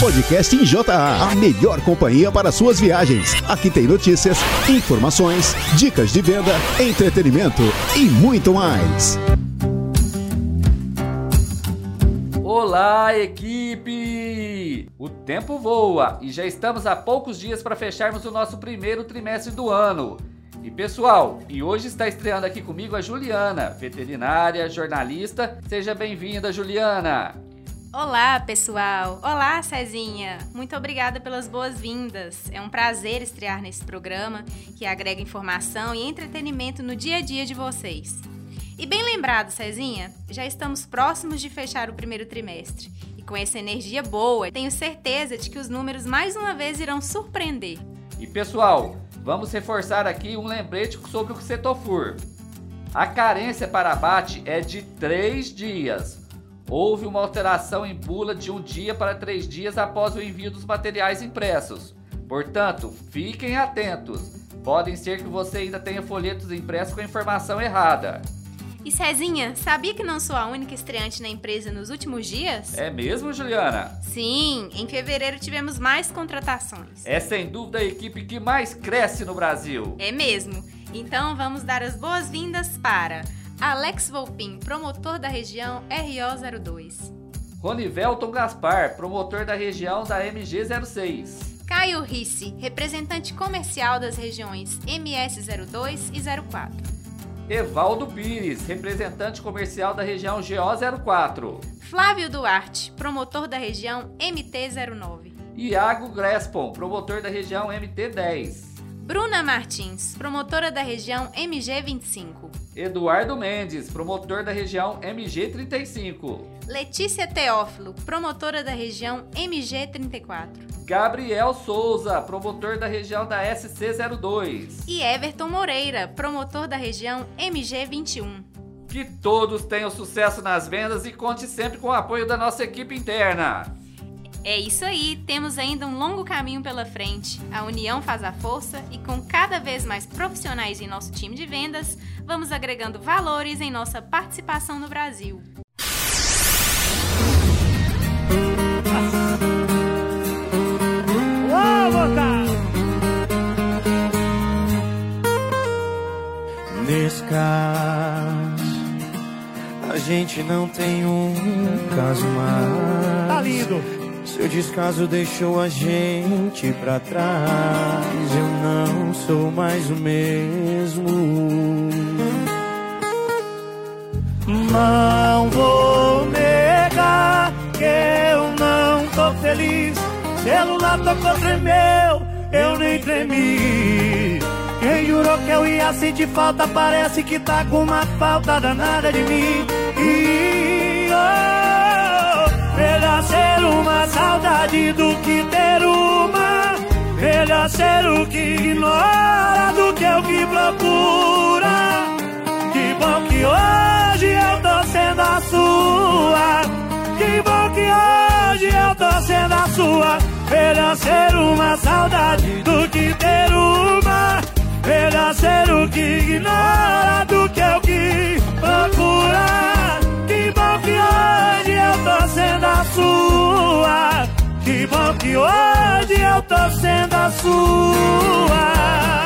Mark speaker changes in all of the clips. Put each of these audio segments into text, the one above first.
Speaker 1: Podcast em JA, a melhor companhia para suas viagens. Aqui tem notícias, informações, dicas de venda, entretenimento e muito mais.
Speaker 2: Olá, equipe! O tempo voa e já estamos a poucos dias para fecharmos o nosso primeiro trimestre do ano. E pessoal, e hoje está estreando aqui comigo a Juliana, veterinária, jornalista. Seja bem-vinda, Juliana!
Speaker 3: Olá, pessoal! Olá, Cezinha! Muito obrigada pelas boas-vindas. É um prazer estrear nesse programa que agrega informação e entretenimento no dia a dia de vocês. E bem lembrado, Cezinha, já estamos próximos de fechar o primeiro trimestre. E com essa energia boa, tenho certeza de que os números mais uma vez irão surpreender.
Speaker 2: E pessoal, vamos reforçar aqui um lembrete sobre o Cetofur. A carência para abate é de 3 dias. Houve uma alteração em bula de um dia para três dias após o envio dos materiais impressos. Portanto, fiquem atentos. Podem ser que você ainda tenha folhetos impressos com a informação errada.
Speaker 3: E Cezinha, sabia que não sou a única estreante na empresa nos últimos dias?
Speaker 2: É mesmo, Juliana?
Speaker 3: Sim, em fevereiro tivemos mais contratações.
Speaker 2: É sem dúvida a equipe que mais cresce no Brasil.
Speaker 3: É mesmo. Então vamos dar as boas-vindas para Alex Volpin, promotor da região RO02.
Speaker 2: Ronivelton Gaspar, promotor da região da MG06.
Speaker 3: Caio Risse, representante comercial das regiões MS02 e 04.
Speaker 2: Evaldo Pires, representante comercial da região GO04.
Speaker 3: Flávio Duarte, promotor da região MT09.
Speaker 2: Iago Grespon, promotor da região MT10.
Speaker 3: Bruna Martins, promotora da região MG25.
Speaker 2: Eduardo Mendes, promotor da região MG35.
Speaker 3: Letícia Teófilo, promotora da região MG34.
Speaker 2: Gabriel Souza, promotor da região da SC02.
Speaker 3: E Everton Moreira, promotor da região MG21.
Speaker 2: Que todos tenham sucesso nas vendas e conte sempre com o apoio da nossa equipe interna.
Speaker 3: É isso aí, temos ainda um longo caminho pela frente. A união faz a força e com cada vez mais profissionais em nosso time de vendas, vamos agregando valores em nossa participação no Brasil.
Speaker 4: Nesse caso, a gente não tem um caso mais.
Speaker 5: Tá lindo!
Speaker 4: Seu descaso deixou a gente pra trás. Eu não sou mais o mesmo. Não vou negar que eu não tô feliz. Celular tocou, tremeu, eu nem tremi. Quem jurou que eu ia sentir falta, parece que tá com uma falta danada de mim. E, oh, ser uma saudade do que ter uma. Melhor ser o que ignora do que o que procura. Que bom que hoje eu tô sendo a sua. Que bom que hoje eu tô sendo a sua. Melhor ser uma saudade do que ter uma. Melhor ser o que ignora do que o que procura. Que bom que hoje tô sendo a sua. Que bom que hoje eu tô sendo a sua.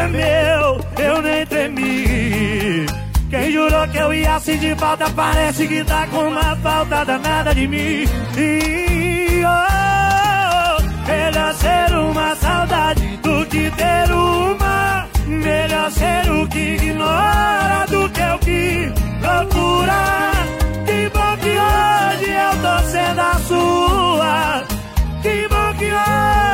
Speaker 4: Tremeu, eu nem tremi. Quem jurou que eu ia sentir falta, parece que tá com uma falta danada de mim. E oh, melhor ser uma saudade do que ter uma. Melhor ser o que ignora do que o que procura. Que bom que hoje eu tô sendo a sua. Que bom que hoje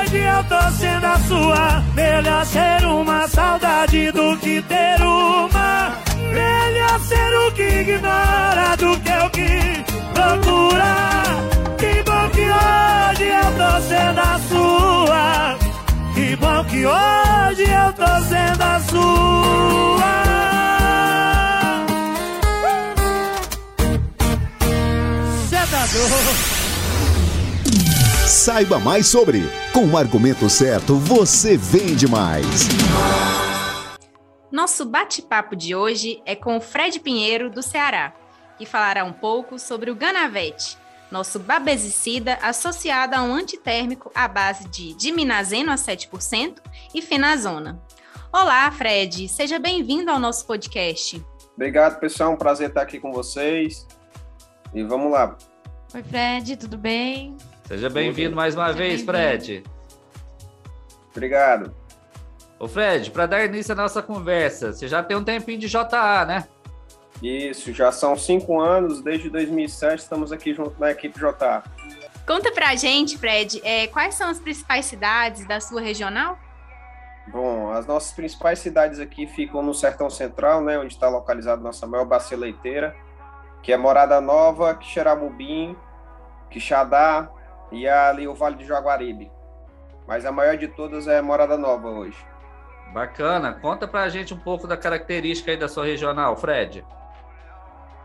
Speaker 4: você na sua. Melhor ser uma saudade do que ter uma. Melhor ser o que ignora do que o que procura. Que bom que hoje eu tô sendo a sua. Que bom que hoje eu tô sendo a sua. Cê tá doido?
Speaker 1: Saiba mais sobre. Com o argumento certo, você vende mais.
Speaker 3: Nosso bate-papo de hoje é com o Fred Pinheiro, do Ceará, que falará um pouco sobre o Ganavete, nosso babesicida associado a um antitérmico à base de diminazeno a 7% e fenazona. Olá, Fred, seja bem-vindo ao nosso podcast.
Speaker 6: Obrigado, pessoal, é um prazer estar aqui com vocês. E vamos lá.
Speaker 7: Oi, Fred, tudo bem?
Speaker 2: Seja bem-vindo mais uma Seja vez, Fred.
Speaker 6: Obrigado.
Speaker 2: Ô Fred, para dar início à nossa conversa, você já tem um tempinho de JA, né?
Speaker 6: Isso, já são cinco anos, desde 2007 estamos aqui junto na equipe JA.
Speaker 3: Conta pra gente, Fred, é, quais são as principais cidades da sua regional?
Speaker 6: Bom, as nossas principais cidades aqui ficam no Sertão Central, né, onde está localizada nossa maior bacia leiteira, que é Morada Nova, Quixeramobim, Quixadá e ali o Vale do Jaguaribe. Mas a maior de todas é Morada Nova hoje.
Speaker 2: Bacana. Conta pra gente um pouco da característica aí da sua regional, Fred.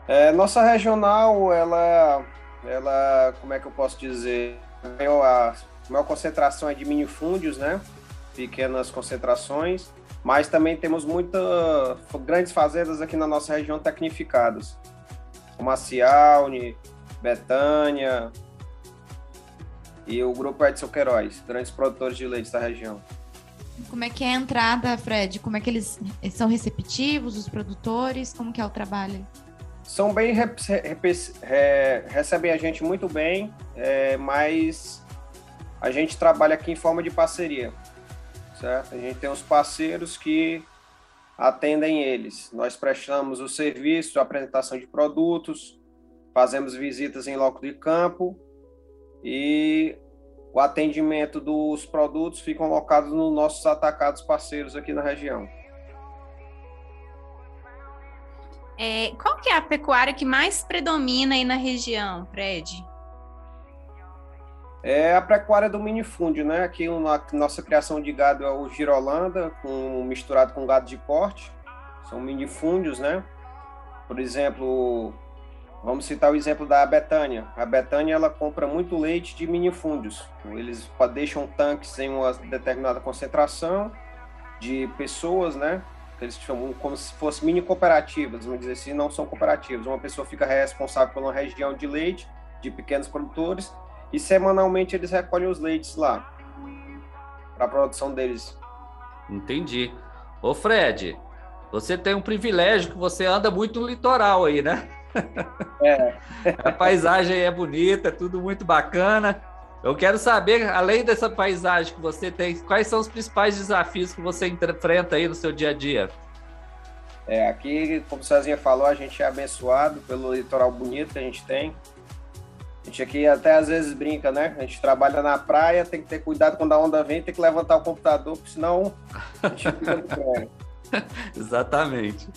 Speaker 6: É, nossa regional, ela, ela, como é que eu posso dizer? A maior concentração é de minifúndios, né? Pequenas concentrações, mas também temos muitas grandes fazendas aqui na nossa região tecnificadas, como a Cialne, Betânia e o Grupo Edson Queiroz, grandes produtores de leite da região.
Speaker 7: Como é que é a entrada, Fred? Como é que eles são receptivos, os produtores? Como que é o trabalho?
Speaker 6: São bem recebem a gente muito bem, é, mas a gente trabalha aqui em forma de parceria, certo? A gente tem os parceiros que atendem eles. Nós prestamos o serviço, a apresentação de produtos, fazemos visitas em loco de campo e o atendimento dos produtos ficam alocados nos nossos atacados parceiros aqui na região.
Speaker 3: É, qual que é a pecuária que mais predomina aí na região, Fred?
Speaker 6: É a pecuária do minifúndio, né? Aqui a nossa criação de gado é o girolanda, com, misturado com gado de corte. São minifúndios, né? Por exemplo, Vamos citar o exemplo da Betânia. A Betânia ela compra muito leite de minifúndios. Eles deixam tanques em uma determinada concentração de pessoas, né? Eles chamam como se fossem mini cooperativas, vamos dizer assim, não são cooperativas. Uma pessoa fica responsável por uma região de leite de pequenos produtores e semanalmente eles recolhem os leites lá para a produção deles.
Speaker 2: Entendi. Ô Fred, você tem um privilégio que você anda muito no litoral aí, né? É. A paisagem é bonita, é tudo muito bacana. Eu quero saber, além dessa paisagem que você tem, quais são os principais desafios que você enfrenta aí no seu dia a dia?
Speaker 6: É, aqui, como o Cezinha falou, a gente é abençoado pelo litoral bonito que a gente tem. A gente aqui até às vezes brinca, né? A gente trabalha na praia, tem que ter cuidado quando a onda vem, tem que levantar o computador, porque senão a gente fica no
Speaker 2: Exatamente.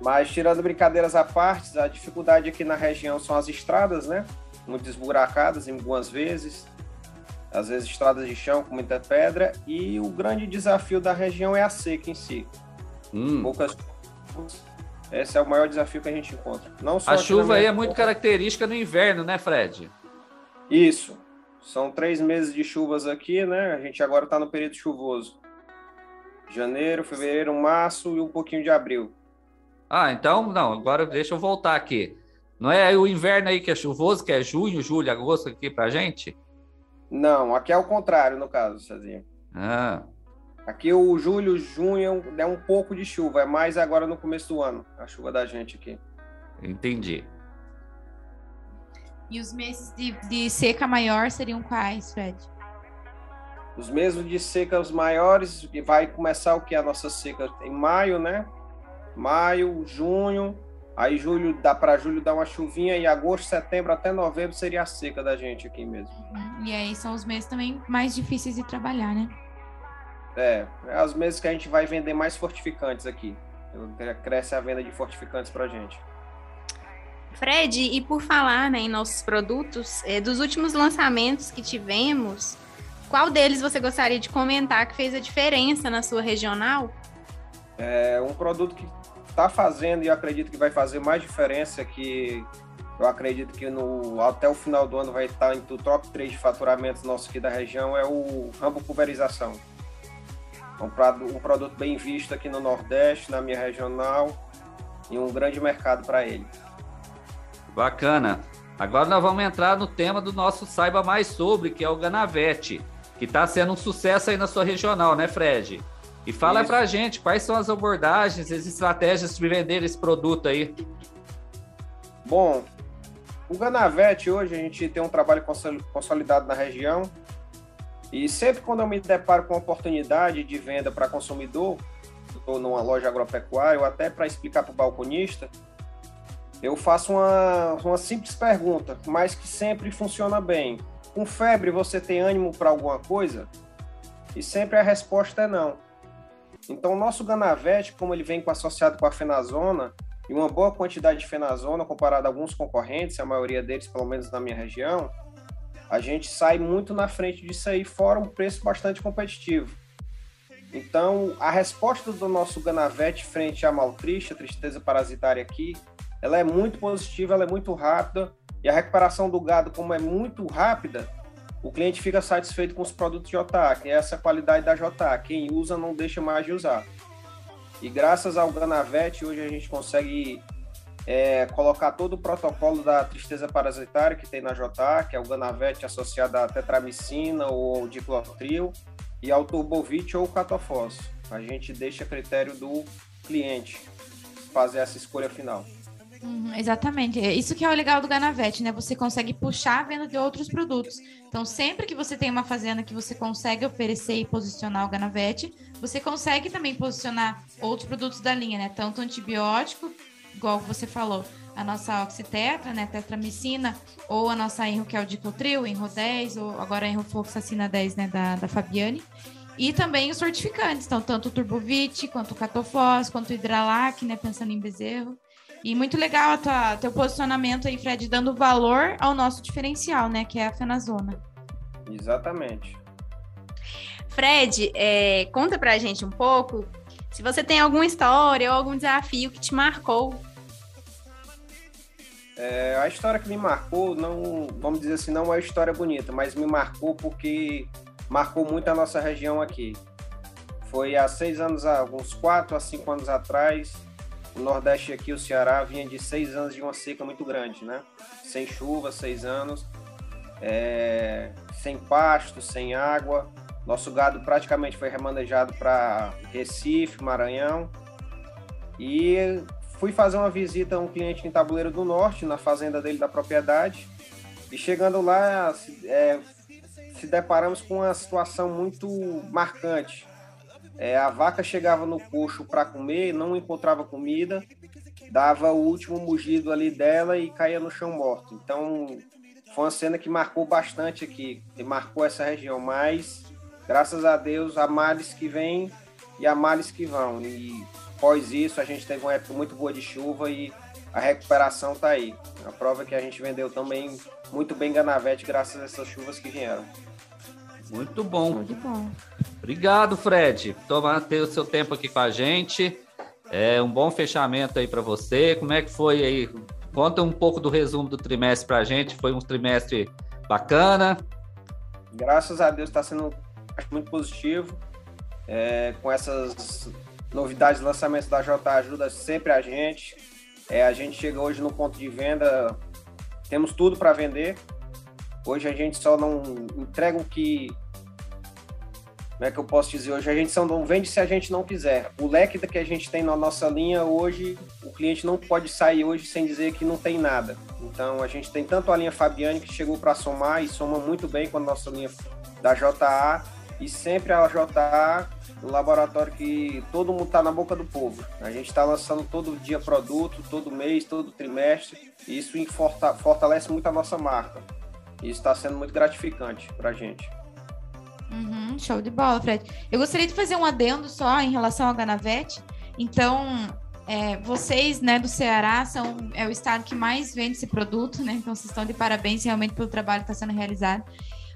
Speaker 6: Mas tirando brincadeiras à parte, a dificuldade aqui na região são as estradas, né? Muito esburacadas em algumas vezes, às vezes estradas de chão com muita pedra, e o grande desafio da região é a seca em si. Hum. Poucas esse é o maior desafio que a gente encontra. Não só
Speaker 2: a chuva aí é muito característica no inverno, né, Fred?
Speaker 6: Isso. São três meses de chuvas aqui, né? A gente agora está no período chuvoso. Janeiro, fevereiro, março e um pouquinho de abril.
Speaker 2: Ah, então, não, agora deixa eu voltar aqui. Não é o inverno aí que é chuvoso, que é junho, julho, agosto aqui pra gente?
Speaker 6: Não, aqui é o contrário, no caso, Cezinho.
Speaker 2: Ah.
Speaker 6: Aqui o julho, junho é um pouco de chuva, é mais agora no começo do ano, a chuva da gente aqui.
Speaker 2: Entendi.
Speaker 7: E os meses de, de seca maior seriam quais, Fred?
Speaker 6: Os meses de seca os maiores, vai começar o que? A nossa seca em maio, né? Maio, junho, aí julho dá para julho dar uma chuvinha e agosto, setembro até novembro seria a seca da gente aqui mesmo.
Speaker 7: Uhum. E aí são os meses também mais difíceis de trabalhar, né?
Speaker 6: É, é os meses que a gente vai vender mais fortificantes aqui. Cresce a venda de fortificantes para gente.
Speaker 3: Fred, e por falar né, em nossos produtos, é, dos últimos lançamentos que tivemos, qual deles você gostaria de comentar que fez a diferença na sua regional?
Speaker 6: É um produto que está fazendo e acredito que vai fazer mais diferença que eu acredito que no, até o final do ano vai estar em top 3 de faturamentos nossos aqui da região, é o rambo pulverização. É um, um produto bem visto aqui no Nordeste, na minha regional, e um grande mercado para ele.
Speaker 2: Bacana. Agora nós vamos entrar no tema do nosso Saiba Mais Sobre, que é o Ganavete, que está sendo um sucesso aí na sua regional, né, Fred? E fala para a gente quais são as abordagens, as estratégias de vender esse produto aí.
Speaker 6: Bom, o Ganavete hoje a gente tem um trabalho consolidado na região e sempre quando eu me deparo com oportunidade de venda para consumidor, ou numa loja agropecuária, ou até para explicar para o balconista, eu faço uma, uma simples pergunta, mas que sempre funciona bem. Com febre, você tem ânimo para alguma coisa? E sempre a resposta é não. Então, o nosso Ganavete, como ele vem associado com a fenazona, e uma boa quantidade de fenazona comparado a alguns concorrentes, a maioria deles, pelo menos na minha região, a gente sai muito na frente disso aí, fora um preço bastante competitivo. Então, a resposta do nosso Ganavete frente à maltrixa, tristeza parasitária aqui, ela é muito positiva, ela é muito rápida, e a recuperação do gado, como é muito rápida, o cliente fica satisfeito com os produtos JA, que é essa qualidade da JA. Quem usa não deixa mais de usar. E graças ao Ganavete, hoje a gente consegue é, colocar todo o protocolo da tristeza parasitária que tem na JA, que é o Ganavete associado à tetramicina ou ao diclotril, e ao turbovit ou catofós. A gente deixa a critério do cliente fazer essa escolha final.
Speaker 7: Uhum, exatamente. É isso que é o legal do Ganavete, né? Você consegue puxar a venda de outros produtos. Então, sempre que você tem uma fazenda que você consegue oferecer e posicionar o Ganavete, você consegue também posicionar outros produtos da linha, né? Tanto antibiótico, igual você falou, a nossa oxitetra, né? Tetramicina, ou a nossa Enro, que é o Dicotril, Enro 10, ou agora Enro Fluoxacina 10, né? Da, da Fabiane. E também os fortificantes, então, tanto o Turbovit, quanto o Catofós, quanto o Hidralac, né? Pensando em bezerro. E muito legal o teu posicionamento aí, Fred, dando valor ao nosso diferencial, né? Que é a fenazona.
Speaker 6: Exatamente.
Speaker 3: Fred, é, conta pra gente um pouco se você tem alguma história ou algum desafio que te marcou.
Speaker 6: É, a história que me marcou, não, vamos dizer assim, não é uma história bonita, mas me marcou porque marcou muito a nossa região aqui. Foi há seis anos, alguns quatro a cinco anos atrás, o Nordeste aqui, o Ceará, vinha de seis anos de uma seca muito grande, né? Sem chuva, seis anos, é, sem pasto, sem água. Nosso gado praticamente foi remanejado para Recife, Maranhão. E fui fazer uma visita a um cliente em Tabuleiro do Norte, na fazenda dele da propriedade. E chegando lá, é, se deparamos com uma situação muito marcante. É, a vaca chegava no coxo para comer, não encontrava comida, dava o último mugido ali dela e caía no chão morto. Então, foi uma cena que marcou bastante aqui, que marcou essa região. Mas, graças a Deus, há males que vêm e há males que vão. E, após isso, a gente teve uma época muito boa de chuva e a recuperação está aí. A prova é que a gente vendeu também muito bem Ganavete graças a essas chuvas que vieram.
Speaker 2: Muito bom. Muito bom. Obrigado, Fred. Tomar ter o seu tempo aqui com a gente. É um bom fechamento aí para você. Como é que foi aí? Conta um pouco do resumo do trimestre para a gente. Foi um trimestre bacana.
Speaker 6: Graças a Deus está sendo muito positivo. É, com essas novidades, lançamentos da J ajuda sempre a gente. É, a gente chega hoje no ponto de venda, temos tudo para vender. Hoje a gente só não entrega o que. Como é que eu posso dizer? Hoje a gente só não vende se a gente não quiser. O leque que a gente tem na nossa linha hoje, o cliente não pode sair hoje sem dizer que não tem nada. Então a gente tem tanto a linha Fabiane que chegou para somar e soma muito bem com a nossa linha da JA e sempre a JA um laboratório que todo mundo está na boca do povo. A gente está lançando todo dia produto, todo mês, todo trimestre, e isso fortalece muito a nossa marca. E está sendo muito gratificante para a gente.
Speaker 7: Uhum, show de bola, Fred. Eu gostaria de fazer um adendo só em relação ao Ganavete. Então, é, vocês, né, do Ceará, são é o estado que mais vende esse produto, né? Então, vocês estão de parabéns realmente pelo trabalho que está sendo realizado.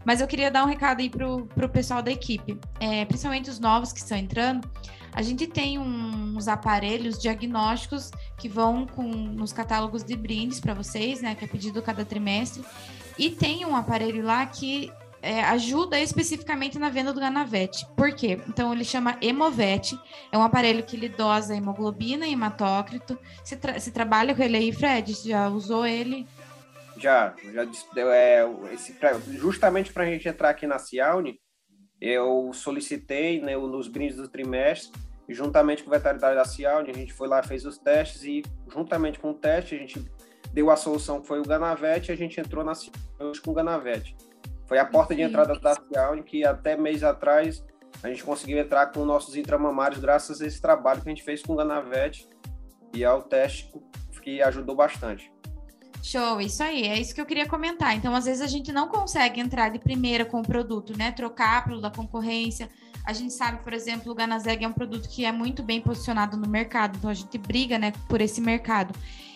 Speaker 7: Mas eu queria dar um recado aí para o pessoal da equipe, é, principalmente os novos que estão entrando. A gente tem um, uns aparelhos diagnósticos que vão com, nos catálogos de brindes para vocês, né? Que é pedido cada trimestre. E tem um aparelho lá que é, ajuda especificamente na venda do Ganavete. Por quê? Então ele chama Hemovete, é um aparelho que ele dosa hemoglobina e hematócrito. Você, tra você trabalha com ele aí, Fred? Você já usou ele?
Speaker 6: Já, já é, esse, justamente para a gente entrar aqui na Cialne, eu solicitei né, nos brindes do trimestre, juntamente com o veterinário da Cialne, a gente foi lá, fez os testes, e juntamente com o teste, a gente deu a solução que foi o Ganavete, a gente entrou na Cialne com o Ganavete. Foi a porta de entrada da Cialne que até mês atrás a gente conseguiu entrar com nossos intramamários graças a esse trabalho que a gente fez com o Ganavete e ao teste que ajudou bastante.
Speaker 7: Show, isso aí, é isso que eu queria comentar. Então, às vezes a gente não consegue entrar de primeira com o produto, né? Trocar pelo da concorrência. A gente sabe, por exemplo, o Ganazeg é um produto que é muito bem posicionado no mercado, então a gente briga, né, por esse mercado.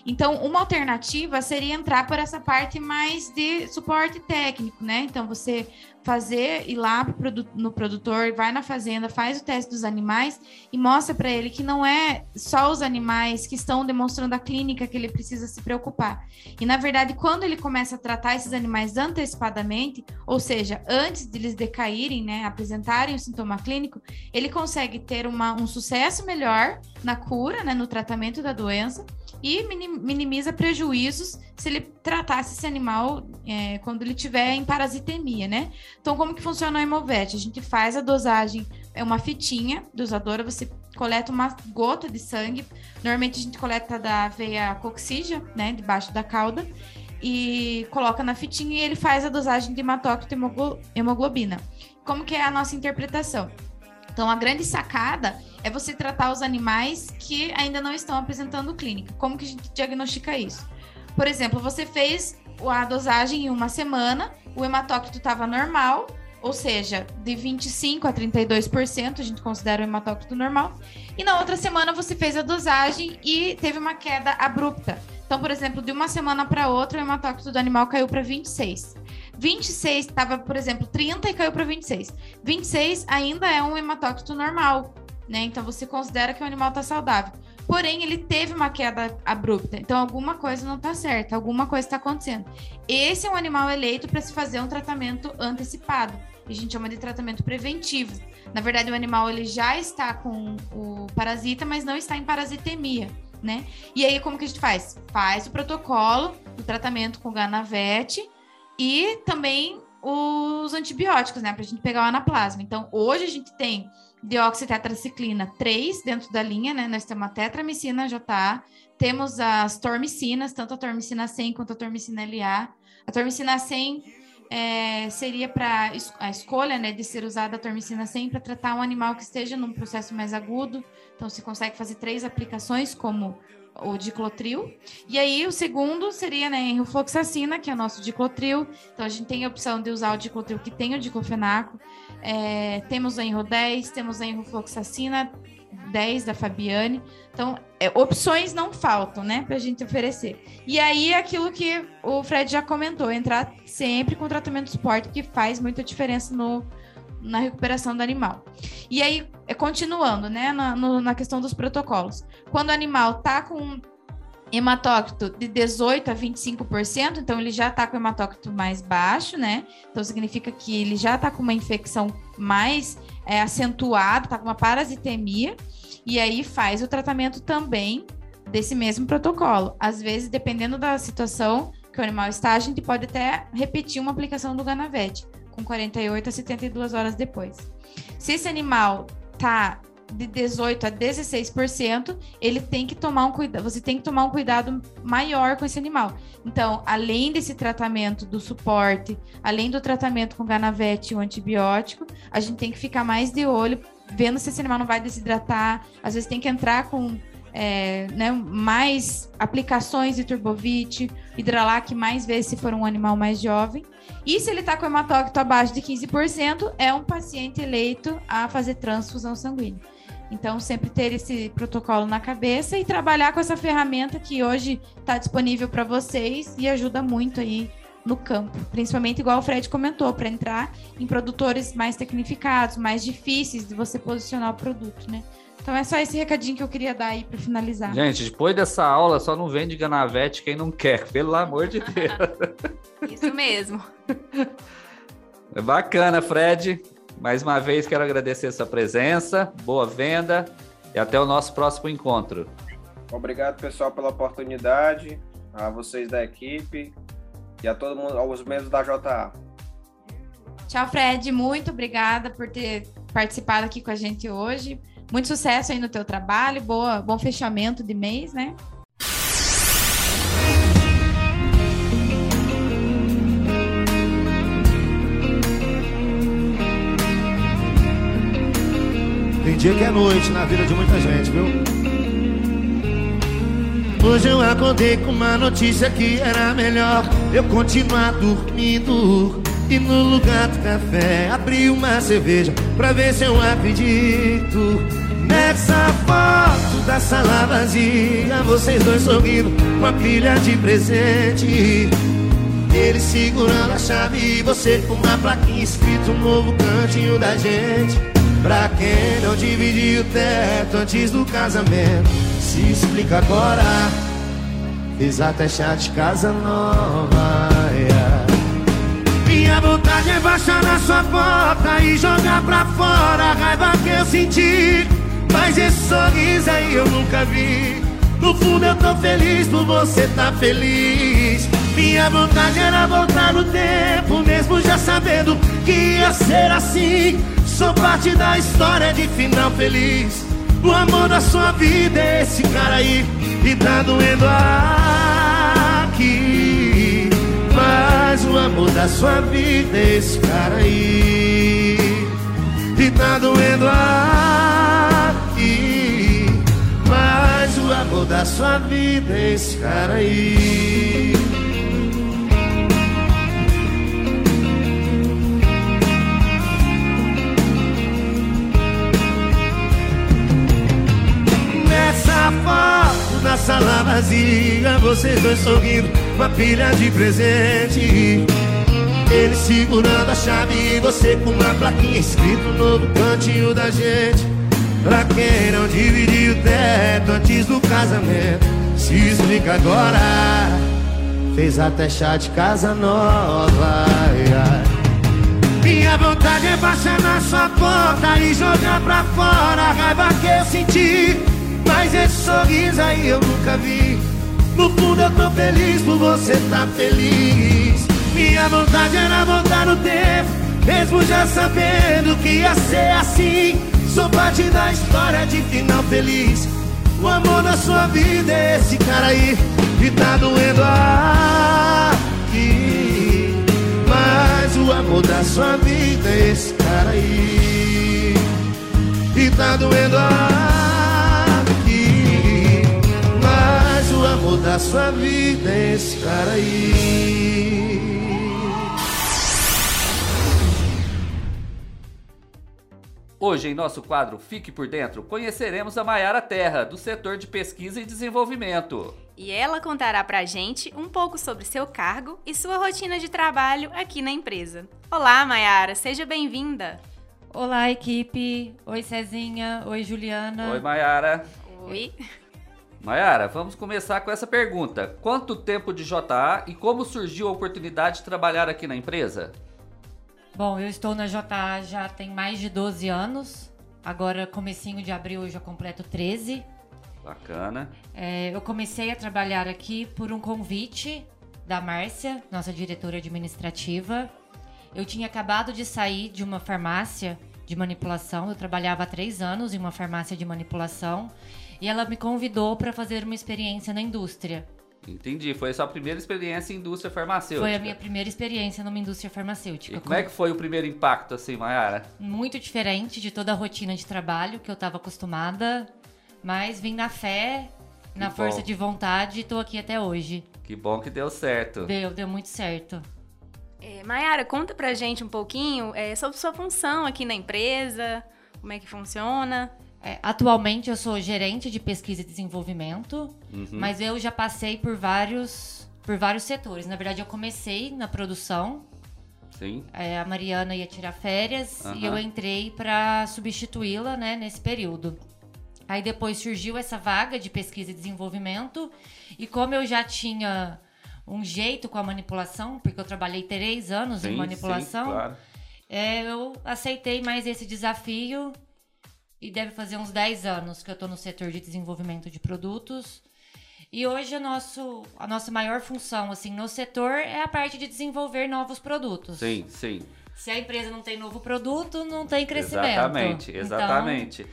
Speaker 7: Então, uma alternativa seria entrar por essa parte mais de suporte técnico, né? Então, você fazer ir lá no produtor, vai na fazenda, faz o teste dos animais e mostra para ele que não é só os animais que estão demonstrando a clínica que ele precisa se preocupar. E na verdade, quando ele começa a tratar esses animais antecipadamente, ou seja, antes de eles decaírem, né, apresentarem o sintoma clínico, ele consegue ter uma, um sucesso melhor na cura, né, no tratamento da doença e minimiza prejuízos se ele tratasse esse animal é, quando ele tiver em parasitemia, né? Então, como que funciona o Hemovete? A gente faz a dosagem, é uma fitinha dosadora, você coleta uma gota de sangue, normalmente a gente coleta da veia coxígea, né, debaixo da cauda, e coloca na fitinha e ele faz a dosagem de hematócrito hemoglobina. Como que é a nossa interpretação? Então, a grande sacada é você tratar os animais que ainda não estão apresentando clínica. Como que a gente diagnostica isso? Por exemplo, você fez a dosagem em uma semana, o hematócrito estava normal, ou seja, de 25 a 32%, a gente considera o hematócrito normal. E na outra semana você fez a dosagem e teve uma queda abrupta. Então, por exemplo, de uma semana para outra, o hematócrito do animal caiu para 26. 26 estava, por exemplo, 30 e caiu para 26. 26 ainda é um hematócrito normal né? Então você considera que o animal está saudável. Porém, ele teve uma queda abrupta. Então, alguma coisa não está certa, alguma coisa está acontecendo. Esse é um animal eleito para se fazer um tratamento antecipado. A gente chama de tratamento preventivo. Na verdade, o animal ele já está com o parasita, mas não está em parasitemia, né? E aí, como que a gente faz? Faz o protocolo do tratamento com Ganavete e também os antibióticos, né? Para a gente pegar o anaplasma. Então, hoje a gente tem dioxitetraciclina 3 dentro da linha, né? Nós temos a tetramicina JA, temos as tormicinas, tanto a tormicina 100 quanto a tormicina LA. A tormicina 100 é, seria para a escolha né, de ser usada a tormicina 100 para tratar um animal que esteja num processo mais agudo. Então, se consegue fazer três aplicações, como o diclotril. E aí, o segundo seria né, enrofloxacina, que é o nosso diclotril. Então, a gente tem a opção de usar o diclotril que tem o diclofenaco. É, temos o Enro 10, temos a Enrofloxacina 10 da Fabiane. Então, é, opções não faltam, né, para a gente oferecer. E aí, aquilo que o Fred já comentou, entrar sempre com tratamento de suporte, que faz muita diferença no, na recuperação do animal. E aí, é, continuando, né, na, no, na questão dos protocolos. Quando o animal tá com hematócrito de 18 a 25%, então ele já está com hematócrito mais baixo, né? Então significa que ele já está com uma infecção mais é, acentuada, está com uma parasitemia, e aí faz o tratamento também desse mesmo protocolo. Às vezes, dependendo da situação que o animal está, a gente pode até repetir uma aplicação do Ganavete, com 48 a 72 horas depois. Se esse animal tá de 18 a 16%, ele tem que tomar um cuidado, você tem que tomar um cuidado maior com esse animal. Então, além desse tratamento do suporte, além do tratamento com ganavete e o antibiótico, a gente tem que ficar mais de olho, vendo se esse animal não vai desidratar. Às vezes tem que entrar com é, né, mais aplicações de turbovite, hidralac mais vezes se for um animal mais jovem. E se ele está com hematócrito abaixo de 15%, é um paciente eleito a fazer transfusão sanguínea. Então, sempre ter esse protocolo na cabeça e trabalhar com essa ferramenta que hoje está disponível para vocês e ajuda muito aí no campo, principalmente igual o Fred comentou, para entrar em produtores mais tecnificados, mais difíceis de você posicionar o produto, né? Então é só esse recadinho que eu queria dar aí para finalizar.
Speaker 2: Gente, depois dessa aula, só não vende Ganavete quem não quer, pelo amor de Deus.
Speaker 3: Isso mesmo.
Speaker 2: É bacana, Fred. Mais uma vez quero agradecer a sua presença, boa venda e até o nosso próximo encontro.
Speaker 6: Obrigado, pessoal, pela oportunidade, a vocês da equipe e a todo mundo, aos membros da JA.
Speaker 7: Tchau, Fred. Muito obrigada por ter participado aqui com a gente hoje. Muito sucesso aí no teu trabalho, boa, bom fechamento de mês, né?
Speaker 8: Tem dia que é noite na vida de muita gente, viu? Hoje eu acordei com uma notícia que era melhor eu continuar dormindo. E no lugar do café abri uma cerveja pra ver se eu acredito. Nessa foto da sala vazia Vocês dois sorrindo com a pilha de presente. Ele segurando a chave e você com uma plaquinha escrito um novo cantinho da gente. Pra quem não dividiu o teto antes do casamento Se explica agora. Fiz até chá de casa nova yeah. Minha vontade é baixar na sua porta e jogar pra fora a raiva que eu senti. Mas esse sorriso aí eu nunca vi. No fundo eu tô feliz por você tá feliz. Minha vontade era voltar no tempo, mesmo já sabendo que ia ser assim. Sou parte da história de final feliz. O amor da sua vida é esse cara aí e tá doendo aqui. Mas o amor da sua vida é esse cara aí. E tá doendo aqui. Mas o amor da sua vida é esse cara aí. Nessa foto na sala vazia Vocês dois sorrindo uma pilha de presente. Ele segurando a chave e você com uma plaquinha escrito no cantinho da gente. Pra quem não dividiu o teto antes do casamento Se explica agora. Fez até chá de casa nova ai. Minha vontade é baixar na sua porta e jogar pra fora a raiva que eu senti. Mas esse sorriso aí eu nunca vi no fundo eu tô feliz por você tá feliz. Minha vontade era voltar no tempo Mesmo já sabendo que ia ser assim. Sou parte da história de final feliz. O amor da sua vida é esse cara aí E tá doendo aqui. Mas o amor da sua vida é esse cara aí E tá doendo aqui o amor da sua vida esse cara aí.
Speaker 2: Hoje, em nosso quadro Fique por Dentro, conheceremos a Maiara Terra, do setor de pesquisa e desenvolvimento.
Speaker 3: E ela contará pra gente um pouco sobre seu cargo e sua rotina de trabalho aqui na empresa. Olá, Maiara, seja bem-vinda.
Speaker 9: Olá, equipe. Oi, Cezinha. Oi, Juliana.
Speaker 2: Oi, Maiara.
Speaker 3: Oi.
Speaker 2: Mayara, vamos começar com essa pergunta. Quanto tempo de JA e como surgiu a oportunidade de trabalhar aqui na empresa?
Speaker 9: Bom, eu estou na JA já tem mais de 12 anos. Agora, comecinho de abril, eu já completo 13.
Speaker 2: Bacana.
Speaker 9: É, eu comecei a trabalhar aqui por um convite da Márcia, nossa diretora administrativa. Eu tinha acabado de sair de uma farmácia de manipulação. Eu trabalhava há três anos em uma farmácia de manipulação e ela me convidou para fazer uma experiência na indústria.
Speaker 2: Entendi. Foi a sua primeira experiência em indústria farmacêutica.
Speaker 9: Foi a minha primeira experiência numa indústria farmacêutica.
Speaker 2: E como é que foi o primeiro impacto, assim, Mayara?
Speaker 9: Muito diferente de toda a rotina de trabalho que eu estava acostumada, mas vim na fé, que na bom. força de vontade e tô aqui até hoje.
Speaker 2: Que bom que deu certo.
Speaker 9: Deu, deu muito certo.
Speaker 3: É, Mayara, conta pra gente um pouquinho é, sobre sua função aqui na empresa, como é que funciona.
Speaker 9: É, atualmente eu sou gerente de pesquisa e desenvolvimento, uhum. mas eu já passei por vários por vários setores. Na verdade, eu comecei na produção.
Speaker 2: Sim.
Speaker 9: É, a Mariana ia tirar férias
Speaker 2: Aham.
Speaker 9: e eu entrei para substituí-la, né, nesse período. Aí depois surgiu essa vaga de pesquisa e desenvolvimento e como eu já tinha um jeito com a manipulação, porque eu trabalhei três anos
Speaker 2: Sim,
Speaker 9: em manipulação,
Speaker 2: sim, claro.
Speaker 9: é, eu aceitei mais esse desafio e deve fazer uns 10 anos que eu estou no setor de desenvolvimento de produtos. E hoje o nosso, a nossa maior função assim no setor é a parte de desenvolver novos produtos.
Speaker 2: Sim, sim.
Speaker 9: Se a empresa não tem novo produto, não tem crescimento.
Speaker 2: Exatamente,
Speaker 9: Então,
Speaker 2: exatamente.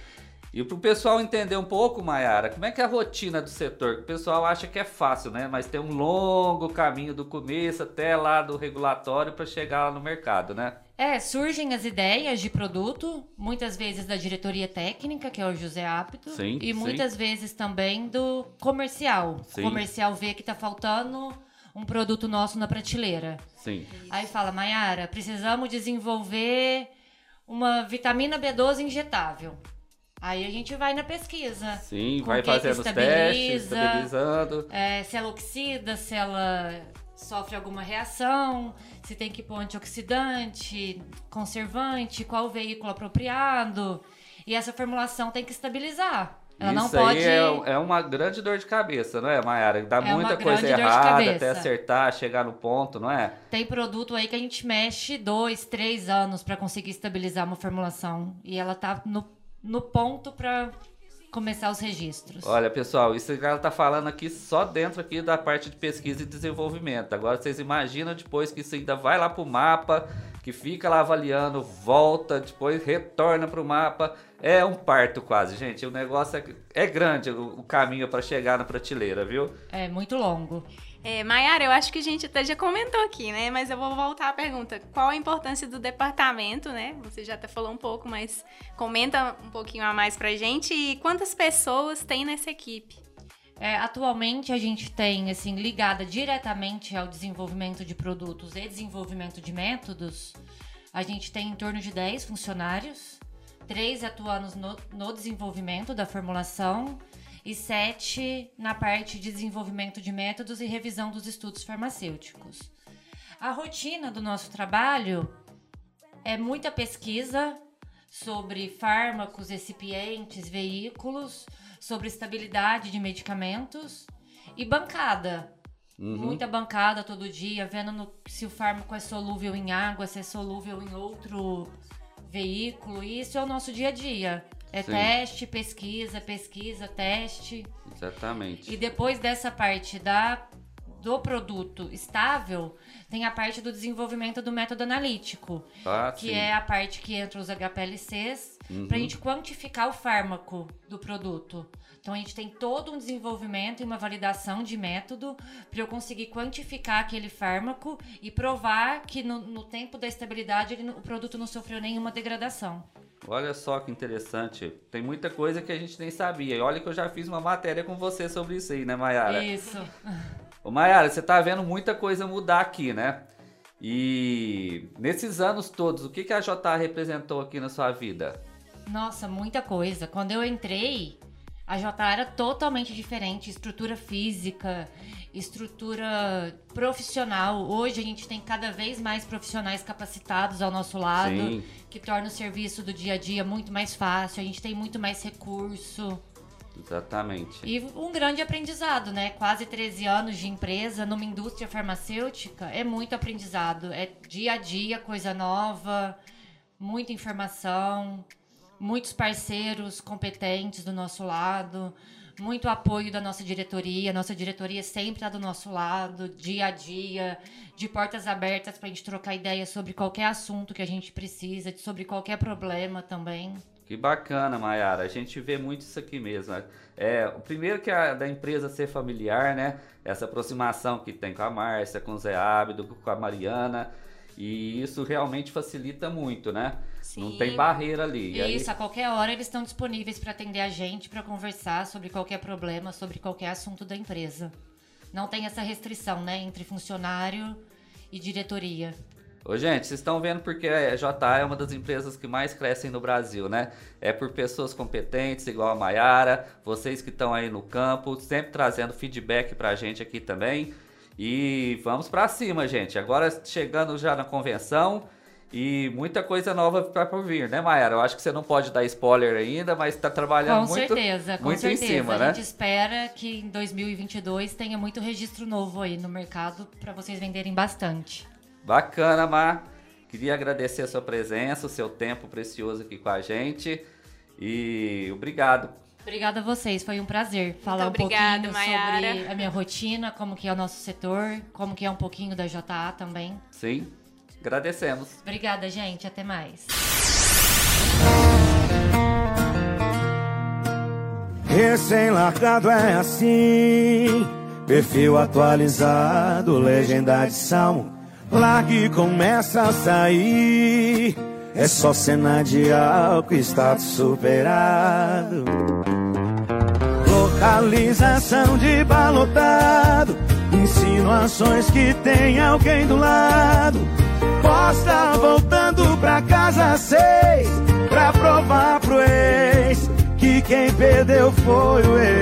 Speaker 2: E para o pessoal entender um pouco, Mayara, como é que é a rotina do setor? O pessoal acha que é fácil, né? Mas tem um longo caminho do começo até lá do regulatório para chegar lá no mercado, né?
Speaker 9: É, surgem as ideias de produto, muitas vezes da diretoria técnica, que é o José Apto,
Speaker 2: Sim,
Speaker 9: e
Speaker 2: sim.
Speaker 9: muitas vezes também do comercial.
Speaker 2: Sim.
Speaker 9: O comercial vê que tá faltando um produto nosso na prateleira.
Speaker 2: Sim.
Speaker 9: Aí fala, Mayara, precisamos desenvolver uma vitamina B12 injetável. Aí a gente vai na pesquisa.
Speaker 2: Sim, vai fazendo os testes,
Speaker 9: estabiliza,
Speaker 2: estabilizando.
Speaker 9: é, se ela oxida, se ela sofre alguma reação, se tem que pôr antioxidante, conservante, qual o veículo apropriado. E essa formulação tem que estabilizar. Ela não
Speaker 2: Isso
Speaker 9: pode.
Speaker 2: aí é, é uma grande dor de cabeça, não é, Mayara? Dá
Speaker 9: É
Speaker 2: muita coisa errada até acertar, chegar no ponto, não é?
Speaker 9: Tem produto aí que a gente mexe dois, três anos para conseguir estabilizar uma formulação. E ela tá no, no ponto para começar os registros.
Speaker 2: Olha, pessoal, isso que ela tá falando aqui só dentro aqui da parte de pesquisa e desenvolvimento. Agora vocês imaginam depois que isso ainda vai lá pro mapa, que fica lá avaliando, volta, depois retorna pro mapa. É um parto quase, gente. O negócio é, é grande o, o caminho para chegar na prateleira, viu?
Speaker 9: É muito longo.
Speaker 3: É, Mayara, eu acho que a gente até já comentou aqui, né? Mas eu vou voltar à pergunta. Qual a importância do departamento, né? Você já até falou um pouco, mas comenta um pouquinho a mais pra gente. E quantas pessoas tem nessa equipe?
Speaker 9: É, atualmente a gente tem, assim, ligada diretamente ao desenvolvimento de produtos e desenvolvimento de métodos, a gente tem em torno de 10 funcionários, três atuando no, no desenvolvimento da formulação e sete na parte de desenvolvimento de métodos e revisão dos estudos farmacêuticos. A rotina do nosso trabalho é muita pesquisa sobre fármacos, recipientes, veículos, sobre estabilidade de medicamentos e bancada.
Speaker 2: Uhum.
Speaker 9: Muita bancada todo dia, vendo no- se o fármaco é solúvel em água, se é solúvel em outro veículo. E isso é o nosso dia a dia. É
Speaker 2: Sim.
Speaker 9: teste, pesquisa, pesquisa, teste.
Speaker 2: Exatamente.
Speaker 9: E depois dessa parte da do produto estável, tem a parte do desenvolvimento do método analítico,
Speaker 2: Ah,
Speaker 9: que
Speaker 2: sim.
Speaker 9: é a parte que entra os HPLCs
Speaker 2: Uhum.
Speaker 9: para a gente quantificar o fármaco do produto. Então a gente tem todo um desenvolvimento e uma validação de método para eu conseguir quantificar aquele fármaco e provar que no, no tempo da estabilidade ele o produto não sofreu nenhuma degradação.
Speaker 2: Olha só que interessante. Tem muita coisa que a gente nem sabia. E olha que eu já fiz uma matéria com você sobre isso aí, né, Mayara?
Speaker 9: Isso.
Speaker 2: Ô, Mayara, você tá vendo muita coisa mudar aqui, né? E nesses anos todos, o que, que a JA representou aqui na sua vida?
Speaker 9: Nossa, muita coisa. Quando eu entrei, a JA era totalmente diferente, estrutura física, estrutura profissional. Hoje a gente tem cada vez mais profissionais capacitados ao nosso lado,
Speaker 2: Sim.
Speaker 9: que torna o serviço do dia a dia muito mais fácil. A gente tem muito mais recurso.
Speaker 2: Exatamente.
Speaker 9: E um grande aprendizado, né? Quase 13 anos de empresa numa indústria farmacêutica é muito aprendizado. É dia a dia, coisa nova, muita informação, muitos parceiros competentes do nosso lado, muito apoio da nossa diretoria. Nossa diretoria sempre está do nosso lado, dia a dia, de portas abertas para a gente trocar ideias sobre qualquer assunto que a gente precisa, sobre qualquer problema também.
Speaker 2: Que bacana, Mayara. A gente vê muito isso aqui mesmo. É, o primeiro que é da empresa ser familiar, né? Essa aproximação que tem com a Márcia, com o Zé Ábido, com a Mariana. E isso realmente facilita muito, né? Não
Speaker 3: Sim.
Speaker 2: tem barreira ali. E aí-
Speaker 9: Isso, a qualquer hora eles estão disponíveis para atender a gente, para conversar sobre qualquer problema, sobre qualquer assunto da empresa. Não tem essa restrição, né, entre funcionário e diretoria.
Speaker 2: Ô, gente, vocês estão vendo porque a JA é uma das empresas que mais crescem no Brasil, né? É por pessoas competentes, igual a Mayara, vocês que estão aí no campo, sempre trazendo feedback pra gente aqui também. E vamos para cima, gente. Agora chegando já na convenção e muita coisa nova para por vir, né, Mayara? Eu acho que você não pode dar spoiler ainda, mas está trabalhando
Speaker 9: com
Speaker 2: muito,
Speaker 9: certeza, com
Speaker 2: muito
Speaker 9: certeza.
Speaker 2: em cima,
Speaker 9: a
Speaker 2: né?
Speaker 9: gente espera que em 2022 tenha muito registro novo aí no mercado para vocês venderem bastante.
Speaker 2: Bacana, Mar. Queria agradecer a sua presença, o seu tempo precioso aqui com a gente. E obrigado.
Speaker 9: Obrigada a vocês, foi um prazer falar
Speaker 3: Muito
Speaker 9: um
Speaker 3: obrigada,
Speaker 9: pouquinho
Speaker 3: Mayara.
Speaker 9: sobre a minha rotina, como que é o nosso setor, como que é um pouquinho da JA também.
Speaker 2: Sim, agradecemos.
Speaker 9: Obrigada, gente, até mais.
Speaker 5: Recém-largado é assim, perfil atualizado, legenda de salmo. Largue e começa a sair. É só cena de álcool, status superado. Localização de balotado, insinuações que tem alguém do lado. Posta voltando pra casa seis, pra provar pro ex que quem perdeu foi o ex.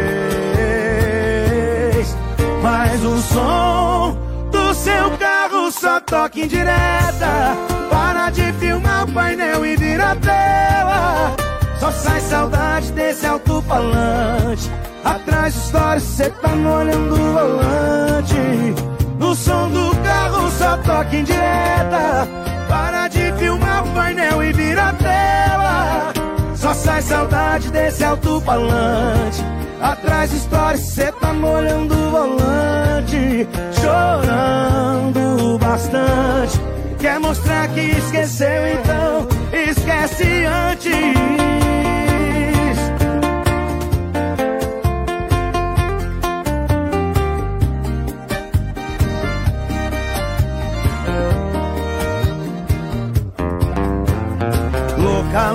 Speaker 5: Mas o som do seu carro só toca em direta. Para de filmar o painel e vira a tela. Só sai saudade desse alto-falante. Atrás de stories cê tá molhando o volante. No som do carro só toca em direta. Para de filmar o painel e vira a tela. Só sai saudade desse alto-falante. Atrás de stories cê tá molhando o volante. Chorando bastante. Quer mostrar que esqueceu, então esquece antes.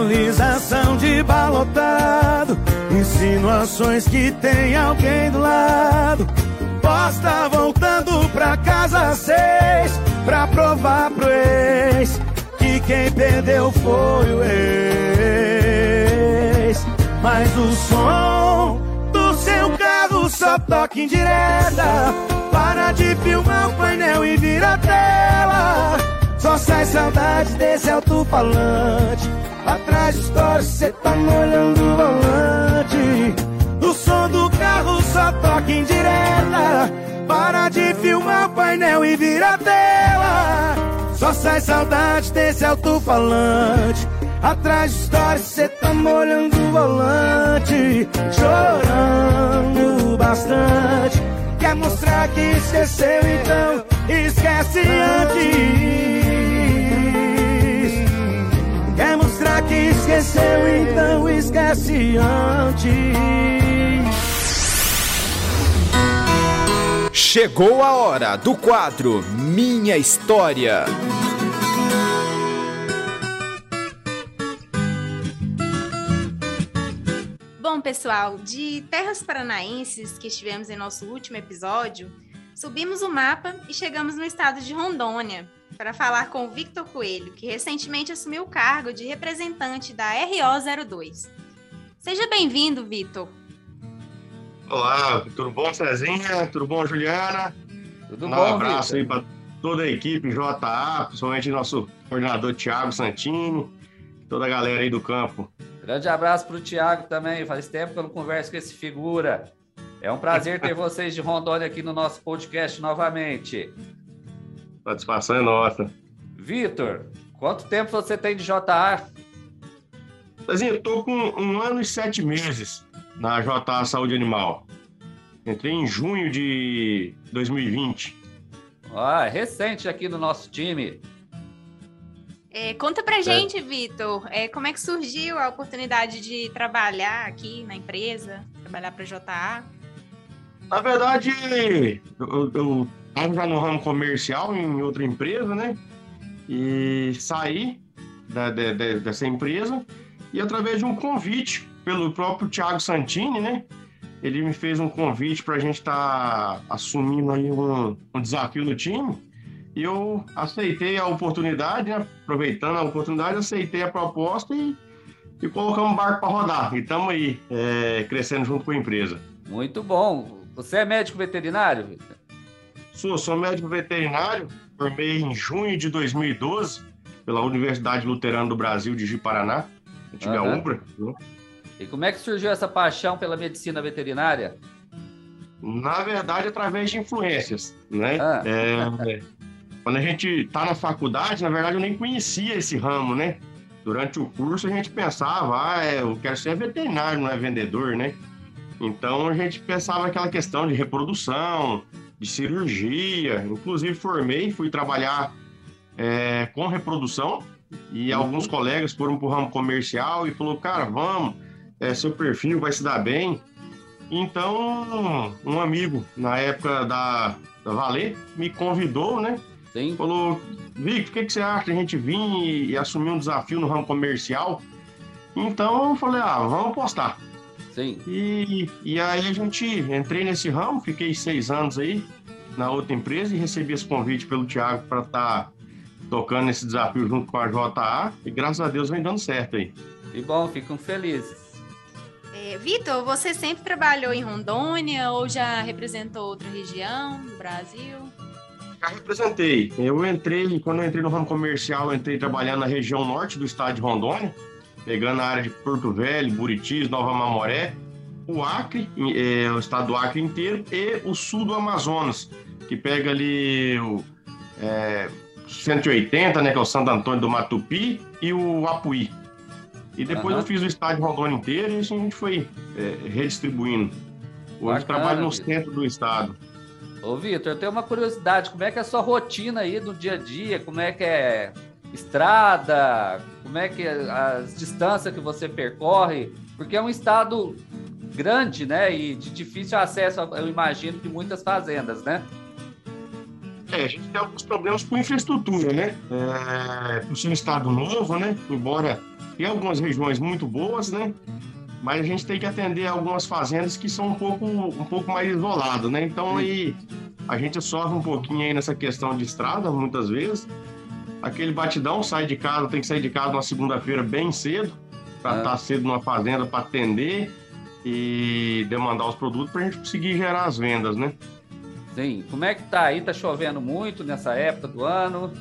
Speaker 5: Localização de balotado, insinuações que tem alguém do lado. Posta voltando pra casa seis, pra provar pro ex que quem perdeu foi o ex. Mas o som do seu carro só toca em direta. Para de filmar o painel e vira tela. Só sai saudade desse alto-falante. De stories cê tá molhando o volante. O som do carro só toca em direta. Para de filmar o painel e vira tela. Só sai saudade desse alto-falante. Atrás de stories cê tá molhando o volante. Chorando bastante. Quer mostrar que esqueceu, então esquece antes. Mostrar que esqueceu, então esquece antes.
Speaker 10: Chegou a hora do quadro Minha História.
Speaker 3: Bom, pessoal, de terras paranaenses que estivemos em nosso último episódio, subimos o mapa e chegamos no estado de Rondônia para falar com o Victor Coelho, que recentemente assumiu o cargo de representante da RO02. Seja bem-vindo, Victor.
Speaker 11: Olá, tudo bom, Cezinha? Tudo bom, Juliana?
Speaker 2: Tudo
Speaker 11: um
Speaker 2: bom,
Speaker 11: abraço
Speaker 2: Vitor?
Speaker 11: aí para toda a equipe JA, principalmente nosso coordenador Thiago Santini, toda a galera aí do campo.
Speaker 2: Grande abraço pro Thiago também. Faz tempo que eu não converso com esse figura. É um prazer ter vocês de Rondônia aqui no nosso podcast novamente.
Speaker 11: Satisfação é nossa.
Speaker 2: Vitor, quanto tempo você tem de JA?
Speaker 11: Cezinha, eu tô com um ano e sete meses na JA Saúde Animal. Entrei em junho de 2020.
Speaker 2: Ah, é recente aqui no nosso time.
Speaker 3: É, conta pra gente, Vitor, é, como é que surgiu a oportunidade de trabalhar aqui na empresa, trabalhar para JA?
Speaker 11: Na verdade, eu, eu tava já no ramo comercial em outra empresa, né? E saí da- de- de- dessa empresa e através de um convite pelo próprio Thiago Santini, né? Ele me fez um convite para a gente estar assumindo aí um, um desafio no time. E eu aceitei a oportunidade, né? aproveitando a oportunidade, aceitei a proposta e, e colocamos o barco para rodar. E estamos aí, é, crescendo junto com a empresa.
Speaker 2: Muito bom. Você é médico veterinário, Vitor?
Speaker 11: Sou, sou médico veterinário, formei em junho de 2012 pela Universidade Luterana do Brasil de Ji-Paraná, antiga
Speaker 2: Aham.
Speaker 11: UBRA. né?
Speaker 2: E como é que surgiu essa paixão pela medicina veterinária?
Speaker 11: Na verdade, através de influências, né?
Speaker 2: Ah.
Speaker 11: É, quando a gente tá na faculdade, na verdade, eu nem conhecia esse ramo, né? Durante o curso, a gente pensava, ah, é, eu quero ser veterinário, não é vendedor, né? Então, a gente pensava aquela questão de reprodução, de cirurgia. Inclusive, formei, fui trabalhar é, com reprodução e alguns colegas foram para o ramo comercial e falou, cara, vamos, é, seu perfil vai se dar bem. Então, um amigo, na época da, da Valer, me convidou, né?
Speaker 2: Sim.
Speaker 11: Falou, Vic, o que, que você acha de a gente vir e, e assumir um desafio no ramo comercial? Então, eu falei, ah, vamos postar.
Speaker 2: Sim.
Speaker 11: E, e aí a gente, entrei nesse ramo, fiquei seis anos aí na outra empresa e recebi esse convite pelo Thiago para estar tocando esse desafio junto com a JA e graças a Deus vem dando certo aí.
Speaker 2: Que bom, ficam felizes.
Speaker 3: É, Vitor, você sempre trabalhou em Rondônia ou já representou outra região do Brasil?
Speaker 11: Já representei. Eu entrei, quando eu entrei no ramo comercial, eu entrei trabalhando na região norte do estado de Rondônia, pegando a área de Porto Velho, Buritis, Nova Mamoré, o Acre, eh, o estado do Acre inteiro, e o sul do Amazonas, que pega ali o eh, 180, né, que é o Santo Antônio do Matupi, e o Apuí. E depois
Speaker 2: Aham.
Speaker 11: eu fiz o estado de Rondônia inteiro e assim a gente foi eh, redistribuindo. Hoje
Speaker 2: Bacana,
Speaker 11: trabalho no
Speaker 2: Vitor.
Speaker 11: centro do estado.
Speaker 2: Ô, Vitor, eu tenho uma curiosidade. Como é que é a sua rotina aí no dia a dia? Como é que é estrada? Como é que as distâncias que você percorre? Porque é um estado grande, né? E de difícil acesso, eu imagino, de muitas fazendas, né?
Speaker 11: É, a gente tem alguns problemas com infraestrutura, né? É, por ser um estado novo, né? Embora tenha algumas regiões muito boas, né? Mas a gente tem que atender algumas fazendas que são um pouco, um pouco mais isoladas, né? Então aí a gente sofre um pouquinho aí nessa questão de estrada, muitas vezes. Aquele batidão, sai de casa, tem que sair de casa na segunda-feira bem cedo, para
Speaker 2: Ah.
Speaker 11: estar cedo numa fazenda para atender e demandar os produtos para a gente conseguir gerar as vendas, né?
Speaker 2: Sim. Como é que tá aí? Tá chovendo muito nessa época do ano?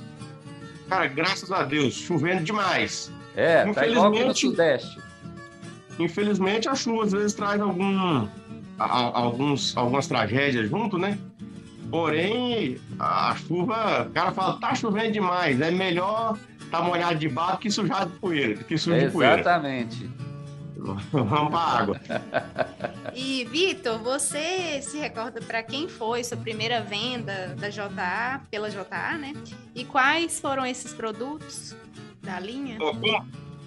Speaker 11: Cara, graças a Deus, chovendo demais.
Speaker 2: É, tá igual no
Speaker 11: Infelizmente-
Speaker 2: Sudeste.
Speaker 11: Infelizmente, a chuva às vezes traz algum, a- a- alguns, algumas tragédias junto, né? Porém, a chuva, o cara fala, tá chovendo demais, é melhor tá molhado de barro que sujar de poeira, que sujo de poeira.
Speaker 2: Exatamente.
Speaker 11: Vamos pra água.
Speaker 3: E, Vitor, você se recorda para quem foi sua primeira venda da JA, pela JA, né? E quais foram esses produtos da linha?
Speaker 11: Como,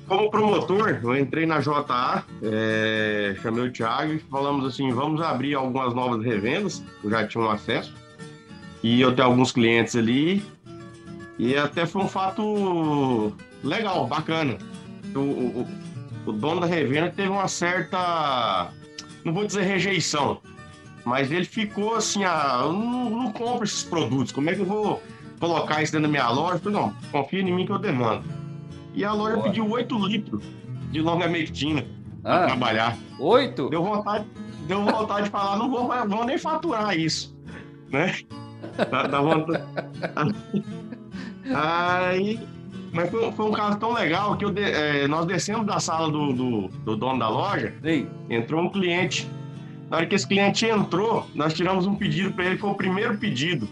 Speaker 11: como promotor, eu entrei na JA, é, chamei o Thiago e falamos assim, vamos abrir algumas novas revendas, eu já tinha um acesso, e eu tenho alguns clientes ali, e até foi um fato legal, bacana. O, o, o dono da revenda teve uma certa, não vou dizer rejeição, mas ele ficou assim, ah, eu não, não compro esses produtos, como é que eu vou colocar isso dentro da minha loja? Eu falei, não, confia em mim que eu demando. E a loja
Speaker 2: Boa.
Speaker 11: pediu 8 litros de longa mectina para
Speaker 2: Ah,
Speaker 11: trabalhar.
Speaker 2: oito?
Speaker 11: Deu vontade, deu vontade de falar, não vou, não vou nem faturar isso, né? Dá, dá vontade. Aí, mas foi, foi um caso tão legal que de- eh, nós descemos da sala do, do, do dono da loja,
Speaker 2: Sim.
Speaker 11: entrou um cliente. Na hora que esse cliente entrou, nós tiramos um pedido para ele, foi o primeiro pedido.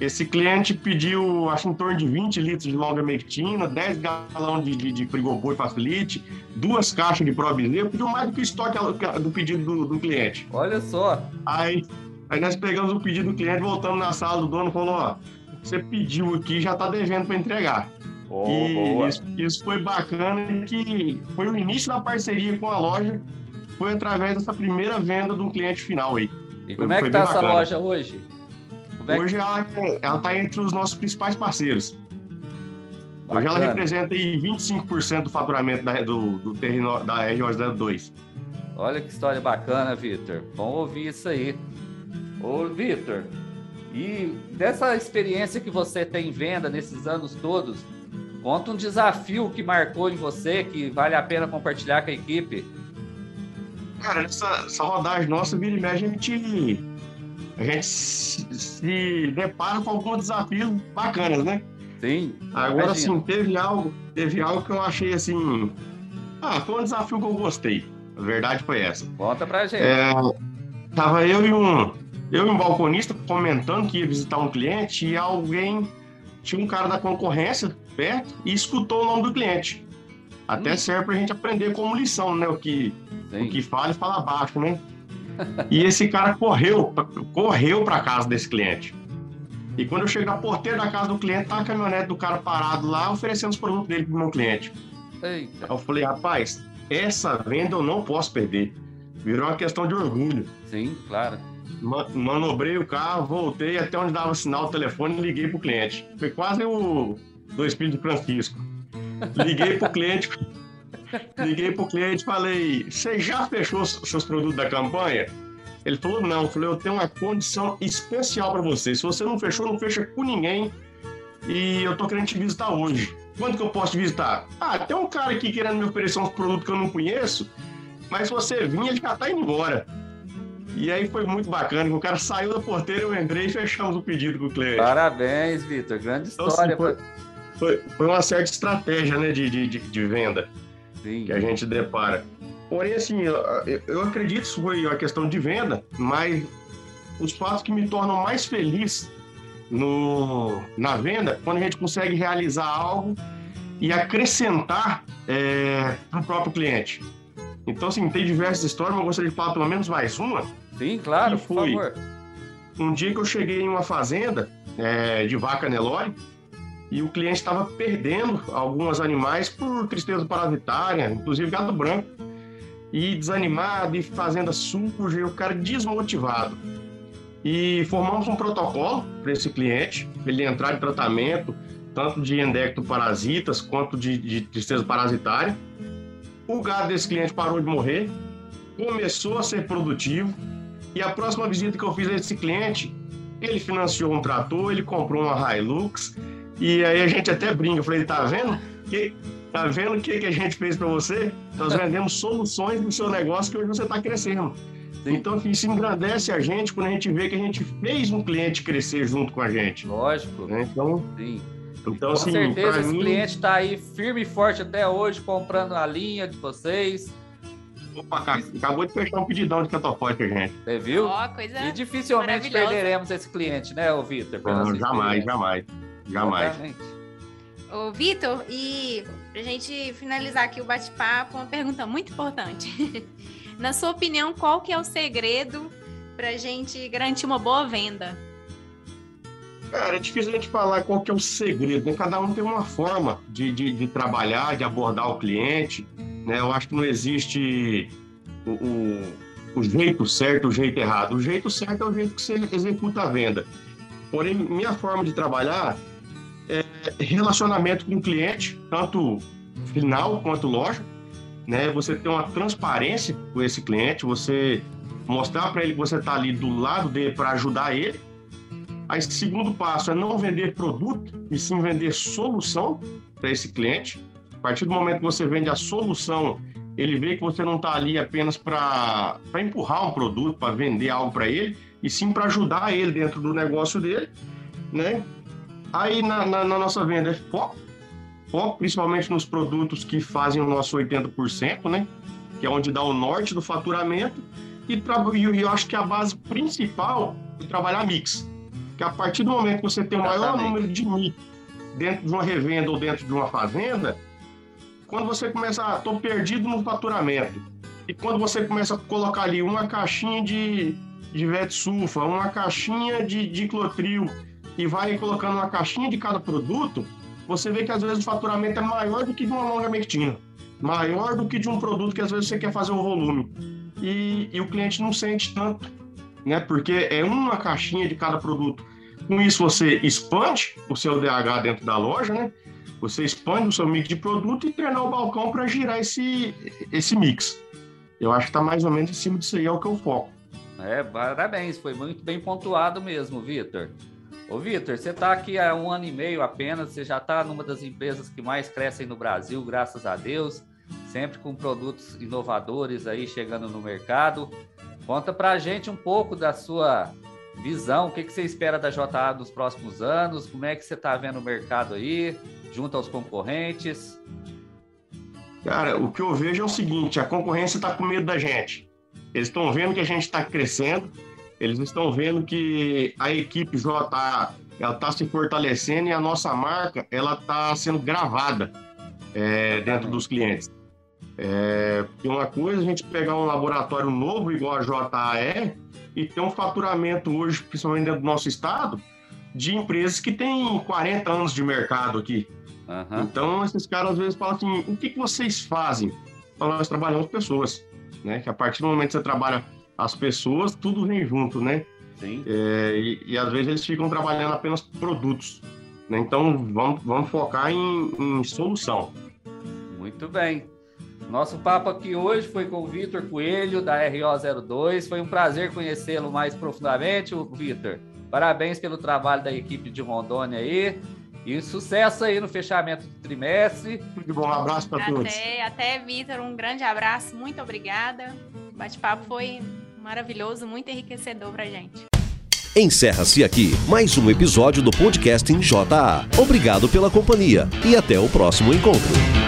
Speaker 11: Esse cliente pediu, acho, em torno de 20 litros de longa mectina, 10 galões de, de, de frigoboi facilite, duas caixas de probizeu, pediu mais do que o estoque do pedido do, do cliente.
Speaker 2: Olha só.
Speaker 11: Aí, aí nós pegamos o pedido do cliente, voltamos na sala do dono e falou, ó, você pediu aqui, já tá devendo para entregar.
Speaker 2: Oh,
Speaker 11: e isso, isso foi bacana, que foi o início da parceria com a loja, foi através dessa primeira venda do cliente final aí.
Speaker 2: E como é
Speaker 11: Foi
Speaker 2: que tá essa
Speaker 11: bacana.
Speaker 2: loja hoje? É que-
Speaker 11: Hoje ela, ela tá entre os nossos principais parceiros. Hoje ela
Speaker 2: Bacana.
Speaker 11: representa aí 25% do faturamento da, do, do terreno, da RO02.
Speaker 2: Olha que história bacana, Vitor. Bom ouvir isso aí. Ô, Vitor, e dessa experiência que você tem em venda nesses anos todos, conta um desafio que marcou em você, que vale a pena compartilhar com a equipe.
Speaker 11: Cara, essa, essa rodagem nossa, vira e mexe, a gente a gente se, depara com alguns desafios bacanas, né?
Speaker 2: Sim.
Speaker 11: Agora sim, teve algo, teve algo que eu achei assim. Ah, foi um desafio que eu gostei. A verdade foi essa.
Speaker 2: Conta pra gente.
Speaker 11: É, tava eu e um eu e um balconista comentando que ia visitar um cliente e alguém tinha um cara da concorrência perto e escutou o nome do cliente. Até
Speaker 2: Hum.
Speaker 11: serve pra gente aprender como lição, né? O que,
Speaker 2: Sim.
Speaker 11: o que fala e fala baixo, né? E esse cara correu, correu pra casa desse cliente. E quando eu cheguei na porteira da casa do cliente, tá a caminhonete do cara parado lá, oferecendo os produtos dele pro meu cliente.
Speaker 2: Eita.
Speaker 11: Eu falei, rapaz, essa venda eu não posso perder. Virou uma questão de orgulho.
Speaker 2: Sim, claro.
Speaker 11: Ma- Manobrei o carro, voltei até onde dava sinal do telefone e liguei pro cliente. Foi quase o do Espírito Francisco. Liguei pro cliente, liguei pro cliente e falei: Você já fechou seus produtos da campanha? Ele falou: Não. Eu falei: Eu tenho uma condição especial para você. Se você não fechou, não fecha com ninguém. E eu tô querendo te visitar hoje. Quando que eu posso te visitar? Ah, tem um cara aqui querendo me oferecer uns produtos que eu não conheço, mas se você vir, ele já tá indo embora. E aí foi muito bacana, o cara saiu da porteira, eu entrei e fechamos o pedido com o cliente.
Speaker 2: Parabéns, Vitor. Grande
Speaker 11: Então,
Speaker 2: história.
Speaker 11: assim, foi, foi, uma certa estratégia né, de, de, de- venda
Speaker 2: Sim.
Speaker 11: que a gente depara. Porém, assim, eu, acredito que isso foi uma questão de venda, mas os fatos que me tornam mais feliz no, na venda, quando a gente consegue realizar algo e acrescentar para o próprio cliente. Então, assim, tem diversas histórias, mas eu gostaria de falar pelo menos mais uma.
Speaker 2: Sim, claro,
Speaker 11: Que
Speaker 2: por favor.
Speaker 11: Um dia que eu cheguei em uma fazenda é, de vaca Nelore e o cliente estava perdendo alguns animais por tristeza parasitária, inclusive gado branco. E desanimado, e fazenda suja, e o cara desmotivado. E formamos um protocolo para esse cliente, para ele entrar em tratamento, tanto de endectoparasitas quanto de, de tristeza parasitária. O gado desse cliente parou de morrer, começou a ser produtivo, e a próxima visita que eu fiz a esse cliente, ele financiou um trator, ele comprou uma Hilux, e aí a gente até brinca, eu falei, tá vendo? Que, tá vendo o que, que a gente fez para você? Nós vendemos soluções do seu negócio que hoje você está crescendo. Então, isso engrandece a gente quando a gente vê que a gente fez um cliente crescer junto com a gente.
Speaker 2: Lógico.
Speaker 11: né? Então,
Speaker 2: Sim.
Speaker 11: Então
Speaker 2: Com
Speaker 11: assim,
Speaker 2: certeza esse
Speaker 11: mim...
Speaker 2: cliente está aí firme e forte até hoje, comprando a linha de vocês.
Speaker 11: Opa, cara, acabou de fechar um pedidão de pra gente.
Speaker 2: Você viu?
Speaker 3: Ó, coisa
Speaker 2: E dificilmente perderemos esse cliente, né, ô Vitor?
Speaker 11: Não, jamais, jamais. Jamais.
Speaker 2: Exatamente.
Speaker 3: Ô, Vitor, e pra gente finalizar aqui o bate-papo, uma pergunta muito importante. Na sua opinião, qual que é o segredo pra gente garantir uma boa venda?
Speaker 11: Cara, é difícil a gente falar qual que é o segredo, né? Cada um tem uma forma de, de, de trabalhar, de abordar o cliente, né? Eu acho que não existe o, o, o jeito certo, o jeito errado. O jeito certo é o jeito que você executa a venda. Porém, minha forma de trabalhar é relacionamento com o cliente, tanto final quanto loja, né? Você ter uma transparência com esse cliente, você mostrar para ele que você está ali do lado dele para ajudar ele. Aí, segundo passo é não vender produto, e sim vender solução para esse cliente. A partir do momento que você vende a solução, ele vê que você não está ali apenas para empurrar um produto, para vender algo para ele, e sim para ajudar ele dentro do negócio dele, né? Aí na, na, na nossa venda é foco, foco principalmente nos produtos que fazem o nosso 80%, né? Que é onde dá o norte do faturamento. E, e eu acho que a base principal é trabalhar mix. Que a partir do momento que você tem o maior número de mix dentro de uma revenda ou dentro de uma fazenda, quando você começa, ah, tô perdido no faturamento. E quando você começa a colocar ali uma caixinha de, de Vetsulfa, uma caixinha de diclotril e vai colocando uma caixinha de cada produto, você vê que às vezes o faturamento é maior do que de uma longa mectina, maior do que de um produto que às vezes você quer fazer o volume. E, e o cliente não sente tanto, né? Porque é uma caixinha de cada produto. Com isso você expande o seu DH dentro da loja, né? Você expande o seu mix de produto e treinar o balcão para girar esse, esse mix. Eu acho que está mais ou menos em cima disso aí, é o que eu foco.
Speaker 2: É, parabéns, foi muito bem pontuado mesmo, Vitor. Ô, Vitor, você está aqui há um ano e meio apenas, você já está numa das empresas que mais crescem no Brasil, graças a Deus, sempre com produtos inovadores aí chegando no mercado. Conta pra gente um pouco da sua visão, o que, que você espera da JA nos próximos anos, como é que você está vendo o mercado aí, junto aos concorrentes?
Speaker 11: Cara, o que eu vejo é o seguinte: a concorrência está com medo da gente. Eles estão vendo que a gente está crescendo, eles estão vendo que a equipe JA ela está se fortalecendo e a nossa marca ela está sendo gravada é, dentro dos clientes. É, porque uma coisa é a gente pegar um laboratório novo, igual a JAE, e ter um faturamento hoje, principalmente dentro do nosso estado, de empresas que têm 40 anos de mercado aqui. Uhum. Então, esses caras às vezes falam assim: o que, que vocês fazem? Então, nós trabalhamos pessoas, né? Que a partir do momento que você trabalha as pessoas, tudo vem junto, né?
Speaker 2: Sim.
Speaker 11: É, e, e, às vezes eles ficam trabalhando apenas produtos. Né? Então, vamos, vamos focar em, em solução.
Speaker 2: Muito bem. Nosso papo aqui hoje foi com o Vitor Coelho, da RO02. Foi um prazer conhecê-lo mais profundamente, Vitor. Parabéns pelo trabalho da equipe de Rondônia aí. E sucesso aí no fechamento do trimestre.
Speaker 11: Muito bom, um abraço para todos.
Speaker 3: Até, até Vitor, um grande abraço, muito obrigada. O bate-papo foi maravilhoso, muito enriquecedor para gente.
Speaker 1: Encerra-se aqui mais um episódio do podcast em JA. Obrigado pela companhia e até o próximo encontro.